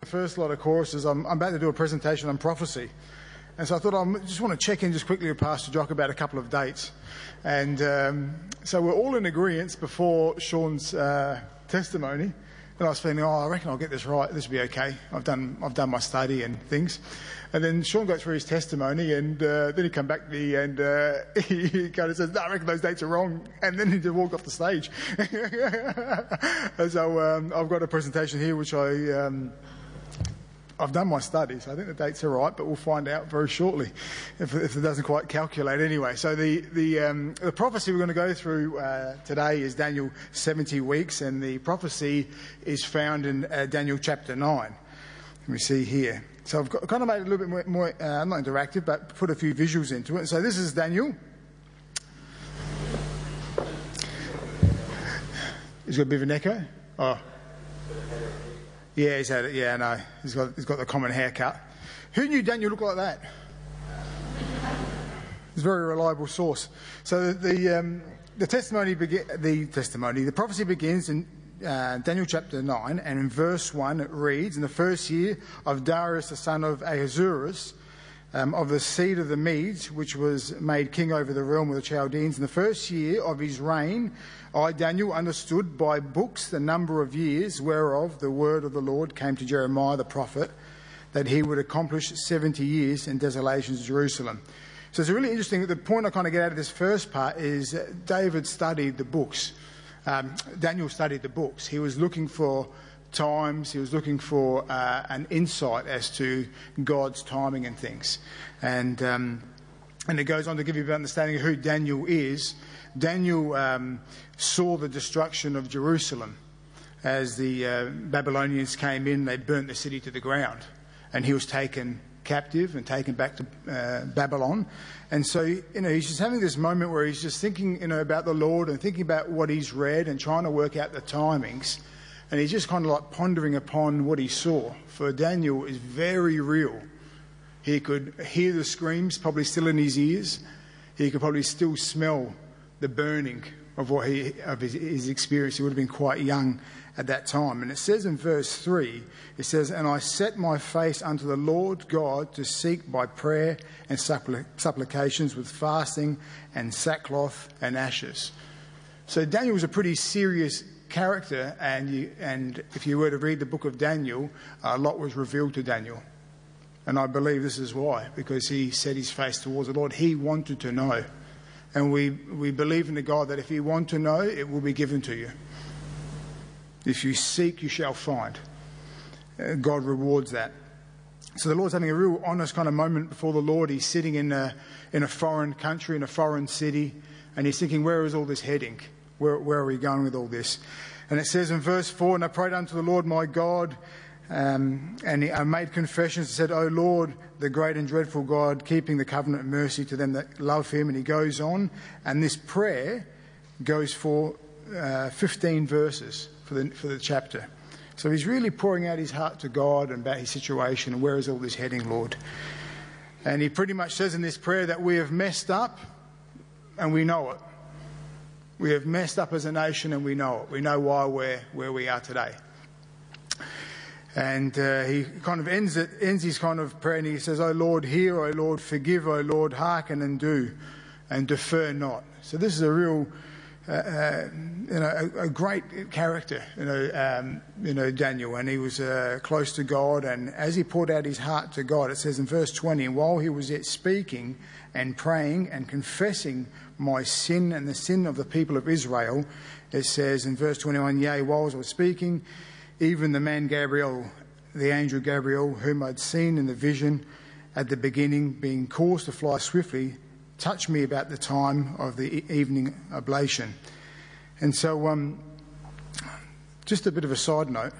The first lot of courses, I'm, I'm about to do a presentation on prophecy. And so I thought I just want to check in just quickly with Pastor Jock about a couple of dates. And um, so we're all in agreement before Sean's uh, testimony. And I was thinking, oh, I reckon I'll get this right. This will be okay. I've done, I've done my study and things. And then Sean got through his testimony, and uh, then he come back to me and uh, he kind of says, no, I reckon those dates are wrong. And then he just walked off the stage. so um, I've got a presentation here which I. Um, I've done my studies. I think the dates are right, but we'll find out very shortly if, if it doesn't quite calculate anyway. So the the, um, the prophecy we're going to go through uh, today is Daniel 70 weeks, and the prophecy is found in uh, Daniel chapter 9. We see here. So I've got, kind of made it a little bit more, more uh, not interactive, but put a few visuals into it. So this is Daniel. He's got a bit of an echo. Oh. Yeah, he's had it. Yeah, no, he's got he's got the common haircut. Who knew Daniel looked like that? It's a very reliable source. So the the, um, the testimony begi- the testimony the prophecy begins in uh, Daniel chapter nine, and in verse one it reads, "In the first year of Darius the son of Ahasuerus." Um, of the seed of the Medes, which was made king over the realm of the Chaldeans. In the first year of his reign, I, Daniel, understood by books the number of years whereof the word of the Lord came to Jeremiah the prophet, that he would accomplish 70 years in desolations of Jerusalem. So it's really interesting. The point I kind of get out of this first part is David studied the books. Um, Daniel studied the books. He was looking for times, he was looking for uh, an insight as to God's timing and things. And, um, and it goes on to give you an understanding of who Daniel is Daniel um, saw the destruction of Jerusalem as the uh, Babylonians came in, they burnt the city to the ground, and he was taken captive and taken back to uh, Babylon. And so, you know, he's just having this moment where he's just thinking, you know, about the Lord and thinking about what he's read and trying to work out the timings. And he's just kind of like pondering upon what he saw. For Daniel is very real. He could hear the screams, probably still in his ears. He could probably still smell the burning of what he of his, his, experience. He would have been quite young at that time. And it says in verse three, it says, "And I set my face unto the Lord God to seek by prayer and suppl- supplications with fasting and sackcloth and ashes." So Daniel was a pretty serious character, and you, and if you were to read the book of Daniel, a lot was revealed to Daniel. And I believe this is why, because he set his face towards the Lord. He wanted to know. And we, we believe in the God that if you want to know, it will be given to you. If you seek, you shall find. Uh, God rewards that. So the Lord's having a real honest kind of moment before the Lord. He's sitting in a, in a foreign country, in a foreign city, and he's thinking, where is all this heading? Where, where are we going with all this? And it says in verse 4 And I prayed unto the Lord my God, um, and I made confessions and said, O Lord, the great and dreadful God, keeping the covenant of mercy to them that love him. And he goes on, and this prayer goes for uh, 15 verses for the, for the chapter. So he's really pouring out his heart to God and about his situation and where is all this heading, Lord. And he pretty much says in this prayer that we have messed up and we know it. We have messed up as a nation and we know it. We know why we're where we are today. And uh, he kind of ends, it, ends his kind of prayer and he says, O Lord, hear, O Lord, forgive, O Lord, hearken and do, and defer not. So this is a real, uh, uh, you know, a, a, great character, you know, um, you know, Daniel, and he was uh, close to God. And as he poured out his heart to God, it says in verse 20, and while he was yet speaking and praying and confessing my sin and the sin of the people of Israel, it says in verse 21, yea, while I was speaking, even the man Gabriel, the angel Gabriel, whom I'd seen in the vision at the beginning, being caused to fly swiftly, touched me about the time of the evening oblation. And so, um, just a bit of a side note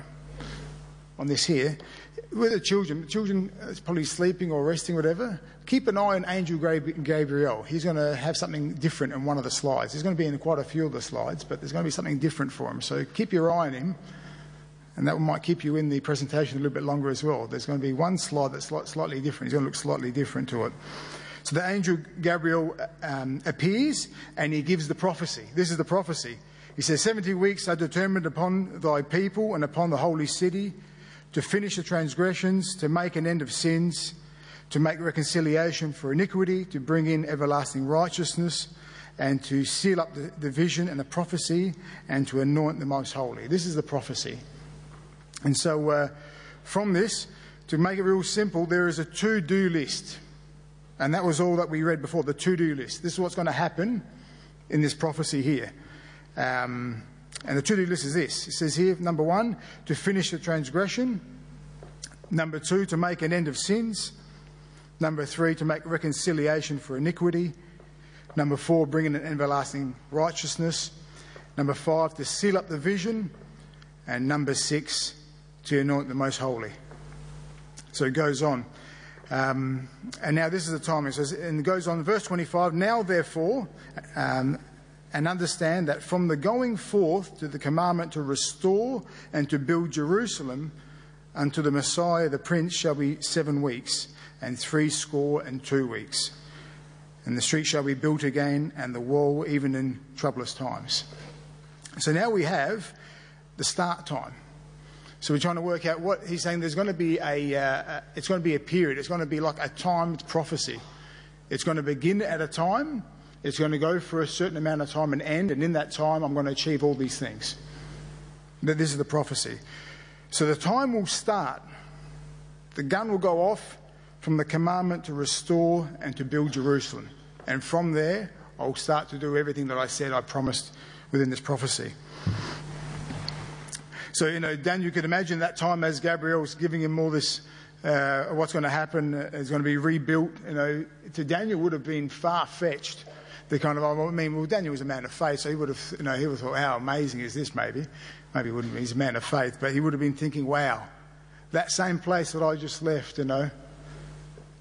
on this here. With the children, the children is probably sleeping or resting, or whatever. Keep an eye on Angel Gabriel. He's going to have something different in one of the slides. He's going to be in quite a few of the slides, but there's going to be something different for him. So keep your eye on him and that might keep you in the presentation a little bit longer as well. There's going to be one slide that's slightly different. He's going to look slightly different to it. So the angel Gabriel um, appears and he gives the prophecy. This is the prophecy. He says, 70 weeks are determined upon thy people and upon the holy city to finish the transgressions, to make an end of sins, to make reconciliation for iniquity, to bring in everlasting righteousness, and to seal up the, the vision and the prophecy, and to anoint the most holy. This is the prophecy. And so, uh, from this, to make it real simple, there is a to do list. And that was all that we read before the to do list. This is what's going to happen in this prophecy here. Um, and the to do list is this it says here, number one, to finish the transgression. Number two, to make an end of sins. Number three, to make reconciliation for iniquity. Number four, bringing an everlasting righteousness. Number five, to seal up the vision. And number six, to anoint the most holy. So it goes on. Um, and now this is the time. It says, and it goes on, verse 25. Now, therefore, um, and understand that from the going forth to the commandment to restore and to build Jerusalem unto the Messiah, the Prince, shall be seven weeks, and three score and two weeks. And the street shall be built again, and the wall even in troublous times. So now we have the start time. So we're trying to work out what he's saying. There's going to be a, uh, it's going to be a period. It's going to be like a timed prophecy. It's going to begin at a time. It's going to go for a certain amount of time and end. And in that time, I'm going to achieve all these things. This is the prophecy. So the time will start. The gun will go off from the commandment to restore and to build Jerusalem. And from there, I'll start to do everything that I said I promised within this prophecy. So, you know, Dan, you could imagine that time as Gabriel was giving him all this, uh, what's going to happen is going to be rebuilt. You know, to Daniel would have been far fetched. The kind of, oh, I mean, well, Daniel was a man of faith, so he would have, you know, he would have thought, how amazing is this, maybe? Maybe he wouldn't be, he's a man of faith, but he would have been thinking, wow, that same place that I just left, you know,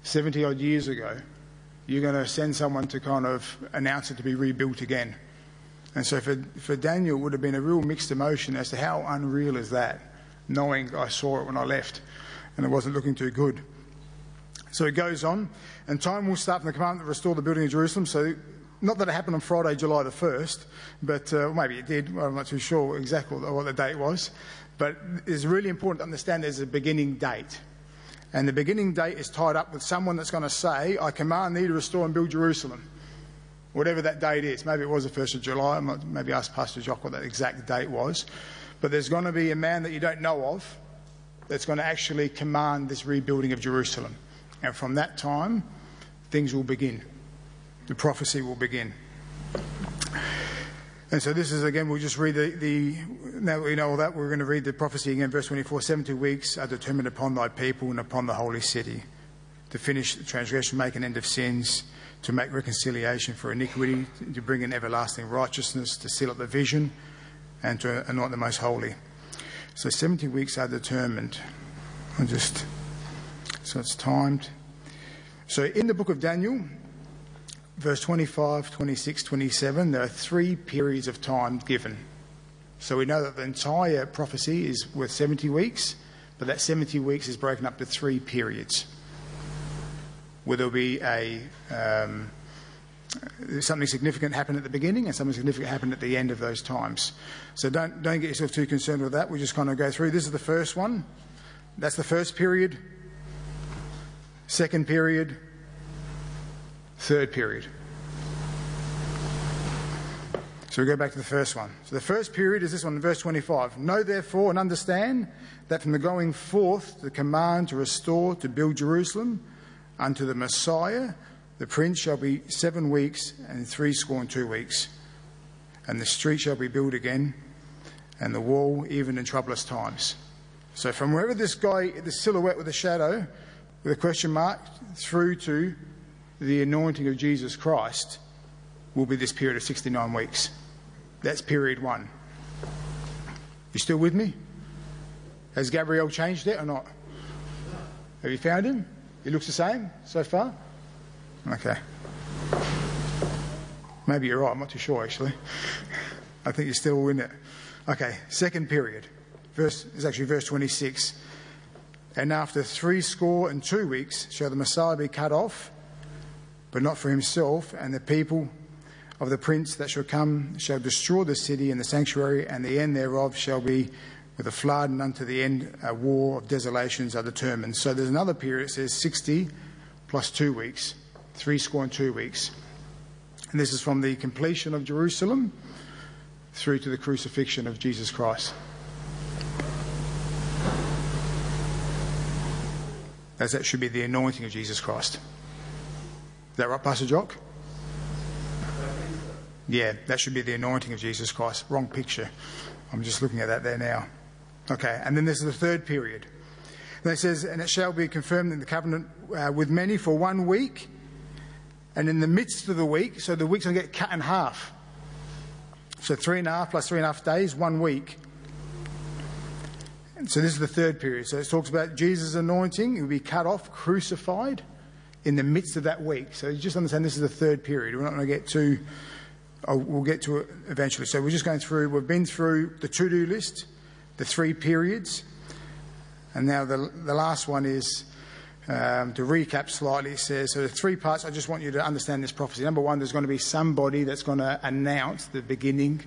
70 odd years ago, you're going to send someone to kind of announce it to be rebuilt again. And so for, for Daniel, it would have been a real mixed emotion as to how unreal is that, knowing I saw it when I left and it wasn't looking too good. So it goes on, and time will start from the commandment to restore the building of Jerusalem. So, not that it happened on Friday, July the 1st, but uh, maybe it did. I'm not too sure exactly what the date was. But it's really important to understand there's a beginning date. And the beginning date is tied up with someone that's going to say, I command thee to restore and build Jerusalem whatever that date is. Maybe it was the 1st of July. Maybe ask Pastor Jock what that exact date was. But there's going to be a man that you don't know of that's going to actually command this rebuilding of Jerusalem. And from that time, things will begin. The prophecy will begin. And so this is again, we'll just read the, the now we know all that, we're going to read the prophecy again, verse 24. 70 weeks are determined upon thy people and upon the holy city to finish the transgression, make an end of sins to make reconciliation for iniquity, to bring in everlasting righteousness, to seal up the vision, and to anoint the most holy. So 70 weeks are determined. I just so it's timed. So in the book of Daniel, verse 25, 26, 27, there are three periods of time given. So we know that the entire prophecy is worth 70 weeks, but that 70 weeks is broken up to three periods where there'll be a um, something significant happen at the beginning and something significant happen at the end of those times. So don't don't get yourself too concerned with that. We just kind of go through. This is the first one. That's the first period. Second period. Third period. So we go back to the first one. So the first period is this one, verse 25. Know therefore and understand that from the going forth, the command to restore, to build Jerusalem, Unto the Messiah, the prince shall be seven weeks and three score and two weeks. And the street shall be built again, and the wall even in troublous times. So from wherever this guy, the silhouette with a shadow, with a question mark, through to the anointing of Jesus Christ, will be this period of 69 weeks. That's period one. You still with me? Has Gabriel changed it or not? Have you found him? He looks the same so far? Okay. Maybe you're right, I'm not too sure actually. I think you're still in it. Okay, second period. Verse is actually verse 26. And after three score and two weeks shall the Messiah be cut off, but not for himself, and the people of the prince that shall come shall destroy the city and the sanctuary, and the end thereof shall be with a flood, and unto the end a war of desolations are determined. So there's another period, it says 60 plus two weeks, three score and two weeks. And this is from the completion of Jerusalem through to the crucifixion of Jesus Christ. As that should be the anointing of Jesus Christ. Is that right, Pastor Jock? Yeah, that should be the anointing of Jesus Christ. Wrong picture. I'm just looking at that there now. Okay, and then there's the third period. And it says, And it shall be confirmed in the covenant uh, with many for one week, and in the midst of the week, so the week's going to get cut in half. So three and a half plus three and a half days, one week. And so this is the third period. So it talks about Jesus' anointing. He will be cut off, crucified in the midst of that week. So you just understand this is the third period. We're not going to get to, oh, we'll get to it eventually. So we're just going through, we've been through the to do list, the three periods, and now the, the last one is um, to recap slightly, it says, so the three parts, I just want you to understand this prophecy. Number one, there's going to be somebody that's going to announce the beginning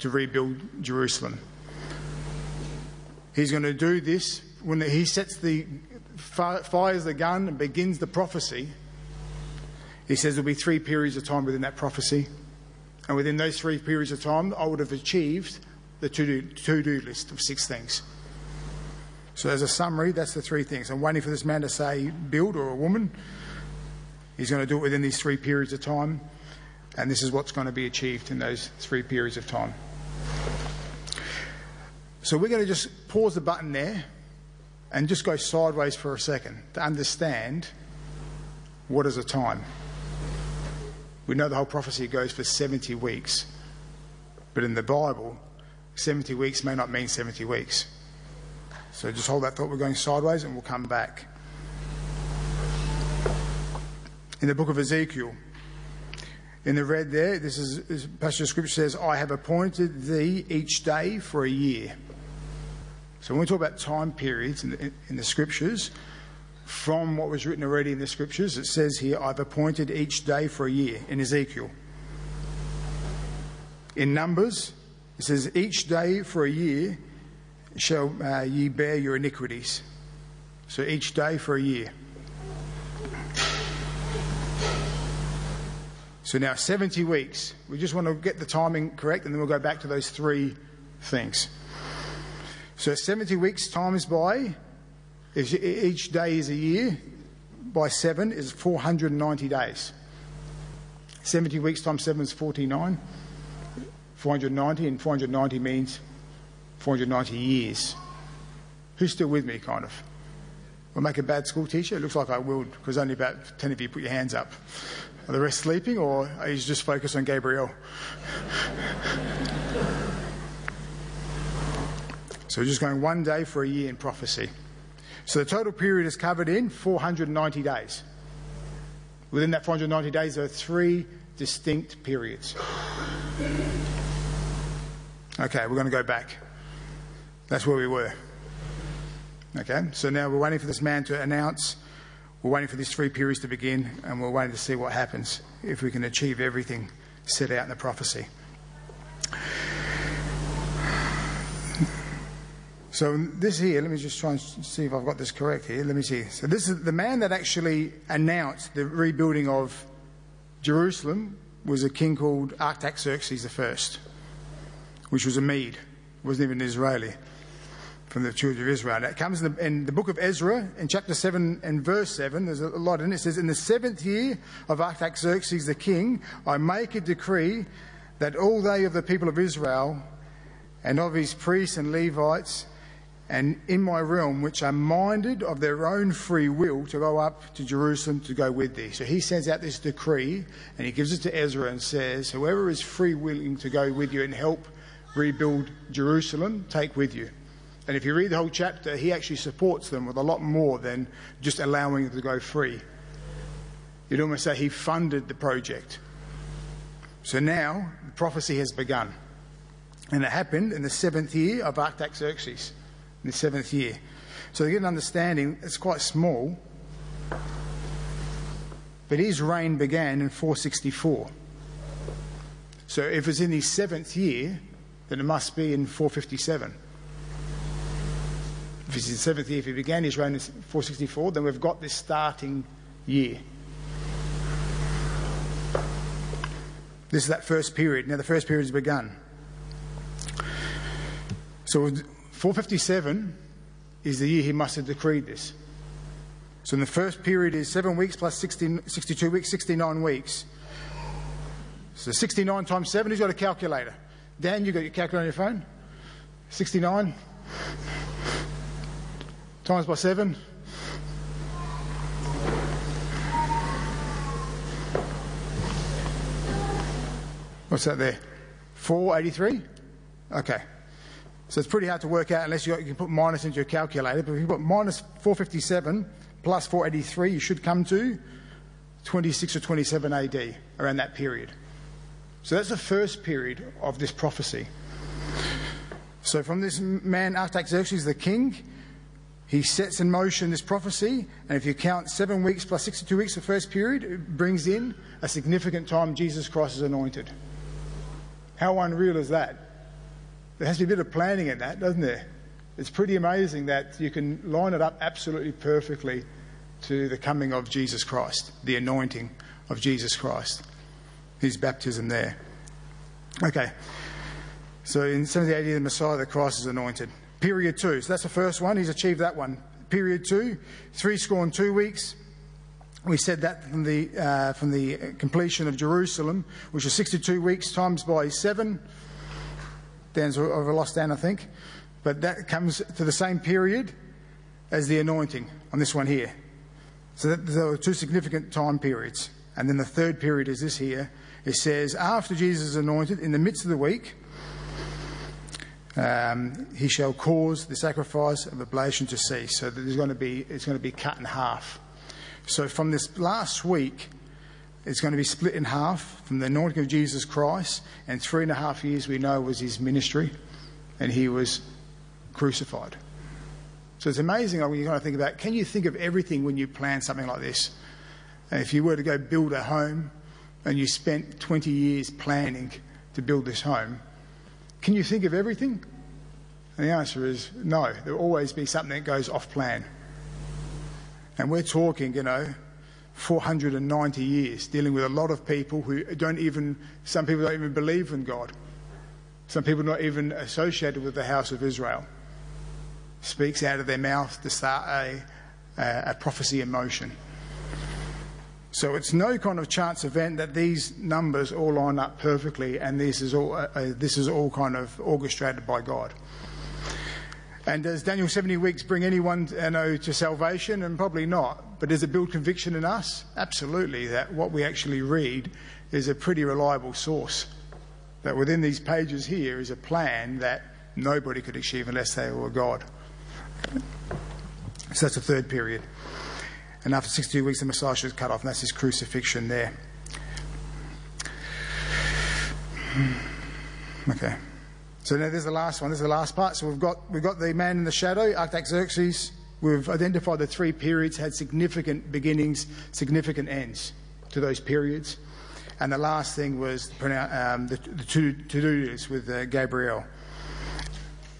to rebuild Jerusalem. He's going to do this when he sets the, fires the gun and begins the prophecy. He says there'll be three periods of time within that prophecy. And within those three periods of time, I would have achieved the to do list of six things. So, as a summary, that's the three things. I'm waiting for this man to say build or a woman. He's going to do it within these three periods of time. And this is what's going to be achieved in those three periods of time. So, we're going to just pause the button there and just go sideways for a second to understand what is a time. We know the whole prophecy goes for 70 weeks. But in the Bible, 70 weeks may not mean 70 weeks. So just hold that thought. We're going sideways and we'll come back. In the book of Ezekiel, in the red there, this is, this passage of scripture says, I have appointed thee each day for a year. So when we talk about time periods in the, in the scriptures, from what was written already in the scriptures, it says here, I've appointed each day for a year in Ezekiel. In Numbers, it says, each day for a year shall uh, ye bear your iniquities. So each day for a year. So now 70 weeks. We just want to get the timing correct and then we'll go back to those three things. So 70 weeks times by, each day is a year, by seven is 490 days. 70 weeks times seven is 49. 490, and 490 means 490 years. Who's still with me, kind of? Will make a bad school teacher? It looks like I will, because only about 10 of you put your hands up. Are the rest sleeping, or are you just focused on Gabriel? so we're just going one day for a year in prophecy. So the total period is covered in 490 days. Within that 490 days, there are three distinct periods. Okay, we're going to go back. That's where we were. Okay, so now we're waiting for this man to announce, we're waiting for these three periods to begin, and we're waiting to see what happens if we can achieve everything set out in the prophecy. So this here, let me just try and see if I've got this correct here. Let me see. So this is the man that actually announced the rebuilding of Jerusalem was a king called Artaxerxes I, which was a Mede, wasn't even an Israeli from the children of Israel. That comes in the, in the, book of Ezra, in chapter 7 and verse 7. There's a lot in it. It says, In the seventh year of Artaxerxes the king, I make a decree that all they of the people of Israel and of his priests and Levites and in my realm, which are minded of their own free will to go up to Jerusalem to go with thee. So he sends out this decree and he gives it to Ezra and says, Whoever is free willing to go with you and help rebuild Jerusalem, take with you. And if you read the whole chapter, he actually supports them with a lot more than just allowing them to go free. You'd almost say he funded the project. So now the prophecy has begun. And it happened in the seventh year of Artaxerxes, the seventh year. So to get an understanding, it's quite small. But his reign began in 464. So if it's in his seventh year, then it must be in 457. if it's in the seventh year, if he began his reign in 464, then we've got this starting year. This is that first period. Now the first period has begun. So 457 is the year he must have decreed this. So in the first period is seven weeks plus 16, 62 weeks, 69 weeks. So 69 times 7, who's got a calculator? Dan, you got your calculator on your phone? 69 times by 7. What's that there? 483? Okay. So it's pretty hard to work out unless you, you can put minus into your calculator. But if you put minus 457 plus 483, you should come to 26 or 27 AD, around that period. So that's the first period of this prophecy. So from this man, Artaxerxes the king, he sets in motion this prophecy, and if you count seven weeks plus 62 weeks, the first period, it brings in a significant time Jesus Christ is anointed. How unreal is that? There has to be a bit of planning in that, doesn't there? It's pretty amazing that you can line it up absolutely perfectly to the coming of Jesus Christ, the anointing of Jesus Christ, his baptism there. Okay, so in 70 AD, the Messiah, the Christ, is anointed. Period two, so that's the first one, he's achieved that one. Period two, three score and two weeks. We said that from the, uh, from the completion of Jerusalem, which was 62 weeks times by seven. Dan's over lost Dan, I think. But that comes to the same period as the anointing on this one here. So that, there are two significant time periods. And then the third period is this here. It says, after Jesus is anointed, in the midst of the week, um, he shall cause the sacrifice of oblation to cease. So that there's going to be, it's going to be cut in half. So from this last week, it's going to be split in half from the anointing of Jesus Christ, and three and a half years we know was his ministry, and he was crucified. So it's amazing when you kind of think about can you think of everything when you plan something like this? And if you were to go build a home and you spent 20 years planning to build this home, can you think of everything? And the answer is no. There will always be something that goes off plan. And we're talking, you know, 490 years dealing with a lot of people who don't even, some people don't even believe in God. Some people not even associated with the house of Israel speaks out of their mouth to start a, a, a prophecy in motion. So it's no kind of chance event that these numbers all line up perfectly, and this is all uh, uh, this is all kind of orchestrated by God. And does Daniel 70 weeks bring anyone uh, you know, to salvation? And probably not. But does it build conviction in us? Absolutely. That what we actually read is a pretty reliable source. That within these pages here is a plan that nobody could achieve unless they were God. So that's the third period. And after 62 weeks, the Messiah is cut off, and that's his crucifixion there. Hmm. Okay. So now there's the last one. This is the last part. So we've got, we've got the man in the shadow, Artaxerxes. We've identified the three periods, had significant beginnings, significant ends to those periods. And the last thing was um, the, the to-do list with uh, Gabriel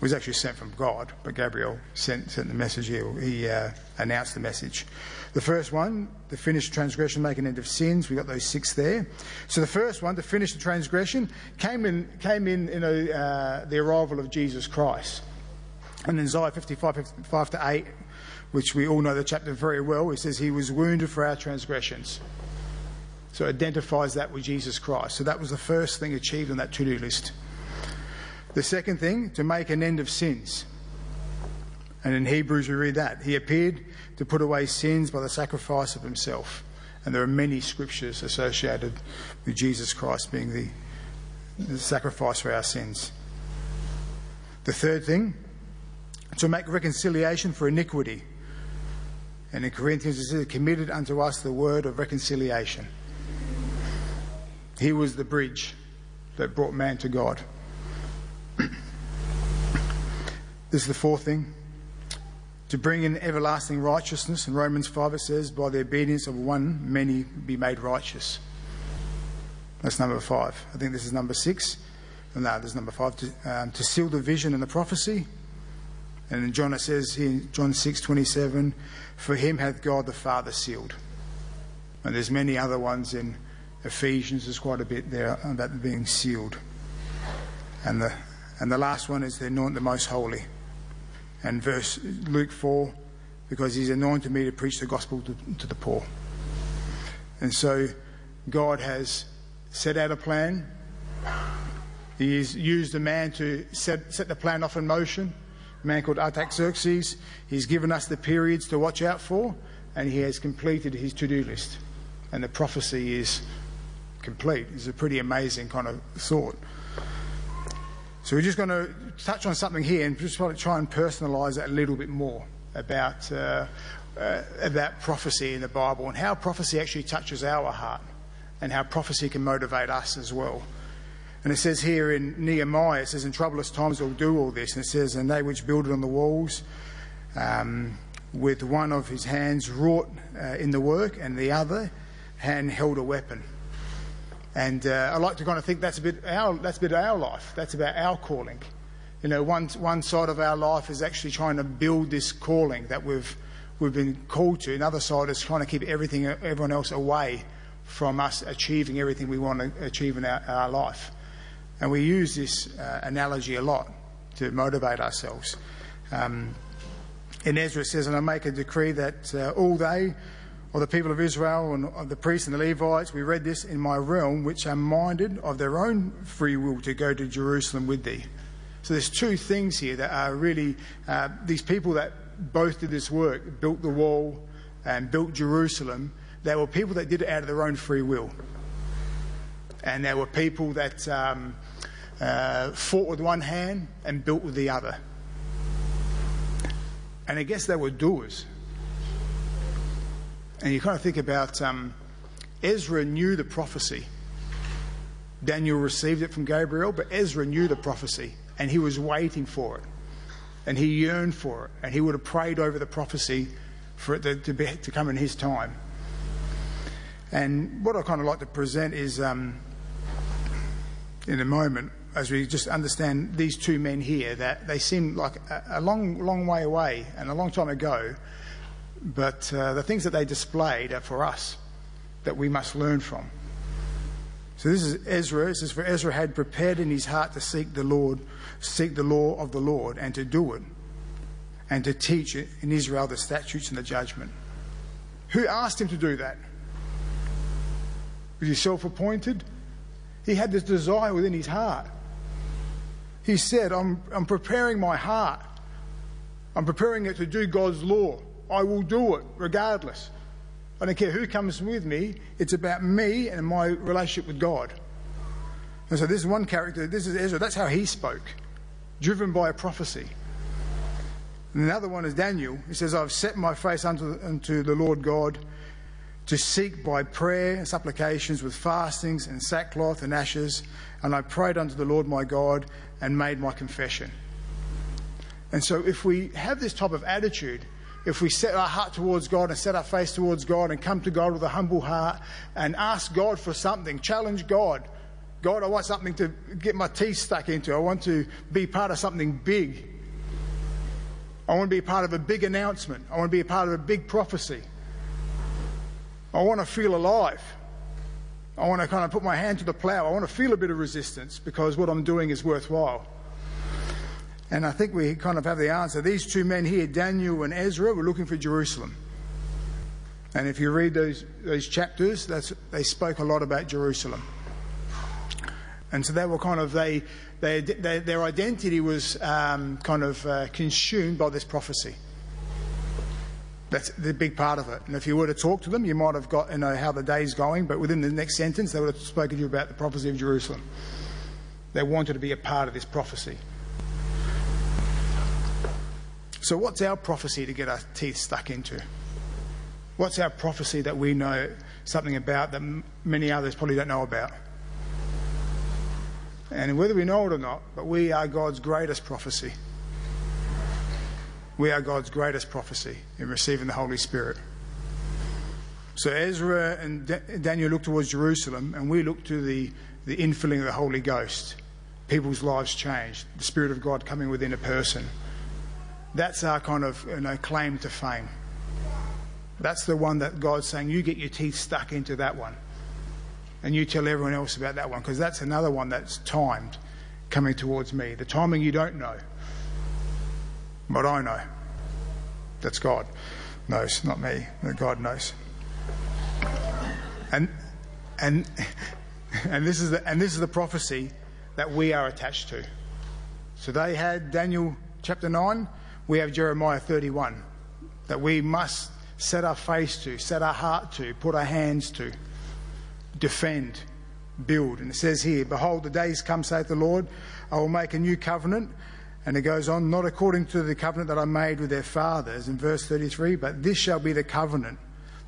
was actually sent from God, but Gabriel sent, sent the message here. He uh, announced the message. The first one, the finish transgression, make an end of sins. We got those six there. So the first one, to finish the transgression, came in, came in, you know, uh, the arrival of Jesus Christ. And in Isaiah 55, 55 to 8, which we all know the chapter very well, it says, He was wounded for our transgressions. So it identifies that with Jesus Christ. So that was the first thing achieved on that to do list. The second thing, to make an end of sins. And in Hebrews, we read that. He appeared to put away sins by the sacrifice of himself. And there are many scriptures associated with Jesus Christ being the, the sacrifice for our sins. The third thing, to make reconciliation for iniquity. And in Corinthians, it says, committed unto us the word of reconciliation. He was the bridge that brought man to God. This is the fourth thing. To bring in everlasting righteousness. In Romans 5 it says, by the obedience of one, many be made righteous. That's number five. I think this is number six. No, this is number five. To, um, to seal the vision and the prophecy. And in John it says here, John 6:27, "For him hath God the Father sealed." And there's many other ones in Ephesians. There's quite a bit there about being sealed. And the and the last one is the anoint the most holy. And verse Luke 4, because he's anointed me to preach the gospel to, to the poor. And so God has set out a plan. He has used a man to set, set the plan off in motion, a man called Artaxerxes. He's given us the periods to watch out for, and he has completed his to do list. And the prophecy is complete. It's a pretty amazing kind of thought. So we're just going to touch on something here and just want to try and personalise it a little bit more about, uh, uh, about prophecy in the Bible and how prophecy actually touches our heart and how prophecy can motivate us as well. And it says here in Nehemiah, it says, In troublous times they'll do all this. And it says, And they which builded on the walls, um, with one of his hands wrought uh, in the work, and the other hand held a weapon. And uh, I like to kind of think that's a bit our that's a bit our life. That's about our calling. You know, one one side of our life is actually trying to build this calling that we've we've been called to. Another side is trying to keep everything everyone else away from us achieving everything we want to achieve in our, our life. And we use this uh, analogy a lot to motivate ourselves. Um, in Ezra it says, and I make a decree that uh, all they or the people of Israel and of the priests and the Levites, we read this in my realm, which are minded of their own free will to go to Jerusalem with thee. So there's two things here that are really uh, these people that both did this work, built the wall and built Jerusalem. They were people that did it out of their own free will, and there were people that um, uh, fought with one hand and built with the other. And I guess they were doers. And you kind of think about um, Ezra knew the prophecy. Daniel received it from Gabriel, but Ezra knew the prophecy and he was waiting for it. And he yearned for it. And he would have prayed over the prophecy for it to, to, be, to come in his time. And what I kind of like to present is um, in a moment, as we just understand these two men here, that they seem like a, a long, long way away and a long time ago, but uh, the things that they displayed are for us that we must learn from. So this is Ezra. It says, For Ezra had prepared in his heart to seek the Lord, seek the law of the Lord, and to do it, and to teach it in Israel the statutes and the judgment. Who asked him to do that? Was he self appointed? He had this desire within his heart. He said, I'm, I'm preparing my heart. I'm preparing it to do God's law. I will do it regardless. I don't care who comes with me. It's about me and my relationship with God. And so this is one character. This is Ezra. That's how he spoke, driven by a prophecy. And another one is Daniel. He says, I've set my face unto, unto the Lord God to seek by prayer and supplications with fastings and sackcloth and ashes. And I prayed unto the Lord my God and made my confession. And so if we have this type of attitude, if we set our heart towards God and set our face towards God and come to God with a humble heart and ask God for something, challenge God. God, I want something to get my teeth stuck into. I want to be part of something big. I want to be part of a big announcement. I want to be a part of a big prophecy. I want to feel alive. I want to kind of put my hand to the plow. I want to feel a bit of resistance because what I'm doing is worthwhile. And I think we kind of have the answer. These two men here, Daniel and Ezra, were looking for Jerusalem. And if you read those, those chapters, they spoke a lot about Jerusalem. And so they were kind of, they, they, they their identity was um, kind of uh, consumed by this prophecy. That's the big part of it. And if you were to talk to them, you might have got, you know, how the day's going, but within the next sentence, they would have spoken to you about the prophecy of Jerusalem. They wanted to be a part of this prophecy. So, what's our prophecy to get our teeth stuck into? What's our prophecy that we know something about that many others probably don't know about? And whether we know it or not, but we are God's greatest prophecy. We are God's greatest prophecy in receiving the Holy Spirit. So Ezra and Daniel look towards Jerusalem, and we look to the, the infilling of the Holy Ghost. People's lives changed, the Spirit of God coming within a person That's our kind of you know, claim to fame. That's the one that God's saying, you get your teeth stuck into that one. And you tell everyone else about that one, because that's another one that's timed coming towards me. The timing you don't know. But I know. That's God knows, not me. God knows. And and and this is the and this is the prophecy that we are attached to. So they had Daniel chapter nine, we have Jeremiah thirty one. That we must set our face to, set our heart to, put our hands to, defend, build. And it says here, Behold, the days come, saith the Lord, I will make a new covenant. And it goes on, not according to the covenant that I made with their fathers, in verse 33, but this shall be the covenant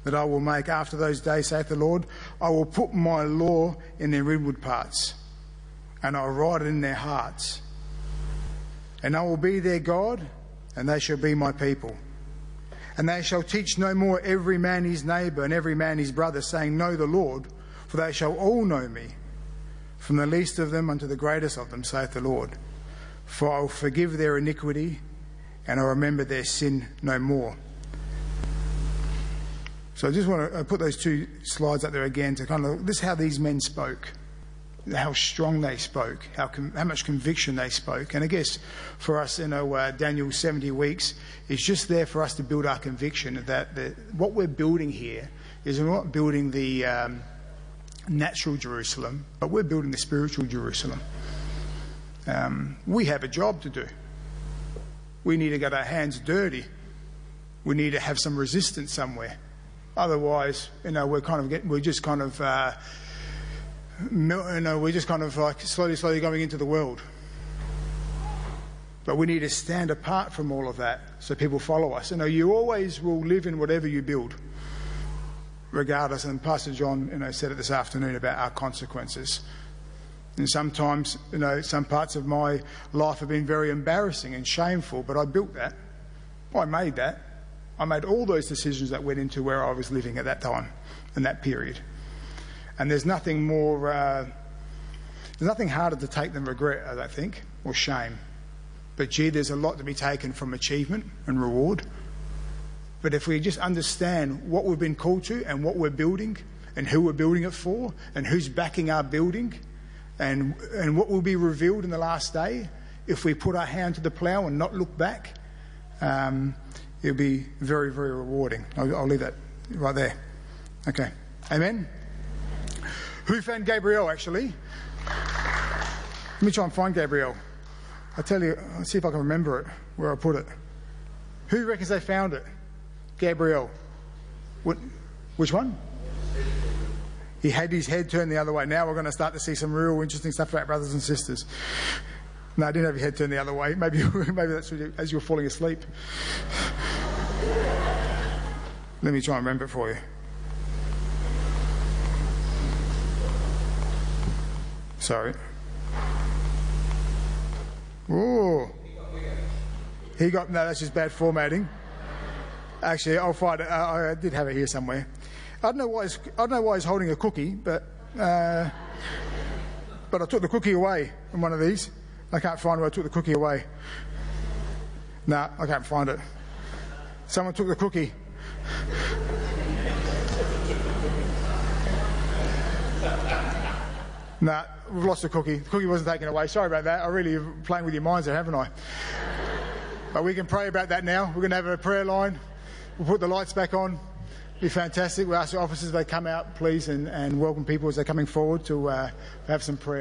that I will make after those days, saith the Lord. I will put my law in their inward parts, and I'll write it in their hearts. And I will be their God, and they shall be my people. And they shall teach no more every man his neighbour and every man his brother, saying, Know the Lord, for they shall all know me, from the least of them unto the greatest of them, saith the Lord. For I will forgive their iniquity, and I'll remember their sin no more. So I just want to uh, put those two slides up there again to kind of this is how these men spoke how strong they spoke, how, com- how much conviction they spoke. And I guess for us, you know, uh, Daniel 70 weeks is just there for us to build our conviction that the, what we're building here is we're not building the um, natural Jerusalem, but we're building the spiritual Jerusalem. Um, we have a job to do. We need to get our hands dirty. We need to have some resistance somewhere. Otherwise, you know, we're kind of getting, we're just kind of uh, you know, we're just kind of like slowly, slowly going into the world. But we need to stand apart from all of that so people follow us. You know, you always will live in whatever you build, regardless. And Pastor John, you know, said it this afternoon about our consequences. And sometimes, you know, some parts of my life have been very embarrassing and shameful, but I built that. I made that. I made all those decisions that went into where I was living at that time and that period. And there's nothing more, uh, there's nothing harder to take than regret, I don't think, or shame. But gee, there's a lot to be taken from achievement and reward. But if we just understand what we've been called to and what we're building and who we're building it for and who's backing our building and, and what will be revealed in the last day, if we put our hand to the plough and not look back, um, it'll be very, very rewarding. I'll, I'll leave that right there. Okay. Amen. Who found Gabriel, actually? Let me try and find Gabriel. I tell you, I'll see if I can remember it, where I put it. Who reckons they found it? Gabriel. What, which one? He had his head turned the other way. Now we're going to start to see some real interesting stuff about brothers and sisters. No, I didn't have your head turned the other way. Maybe, maybe that's as you were falling asleep. Let me try and remember it for you. Sorry. Oh. He got, no, that's just bad formatting. Actually, I'll find it. I, I did have it here somewhere. I don't know why he's, I don't know why he's holding a cookie, but, uh, but I took the cookie away in one of these. I can't find where I took the cookie away. No, nah, I can't find it. Someone took the cookie. Nah, we've lost the cookie. The cookie wasn't taken away. Sorry about that. I really am playing with your minds there, haven't I? But we can pray about that now. We're going to have a prayer line. We'll put the lights back on. Be fantastic. We'll ask the officers they come out, please, and, and welcome people as they're coming forward to uh, have some prayer.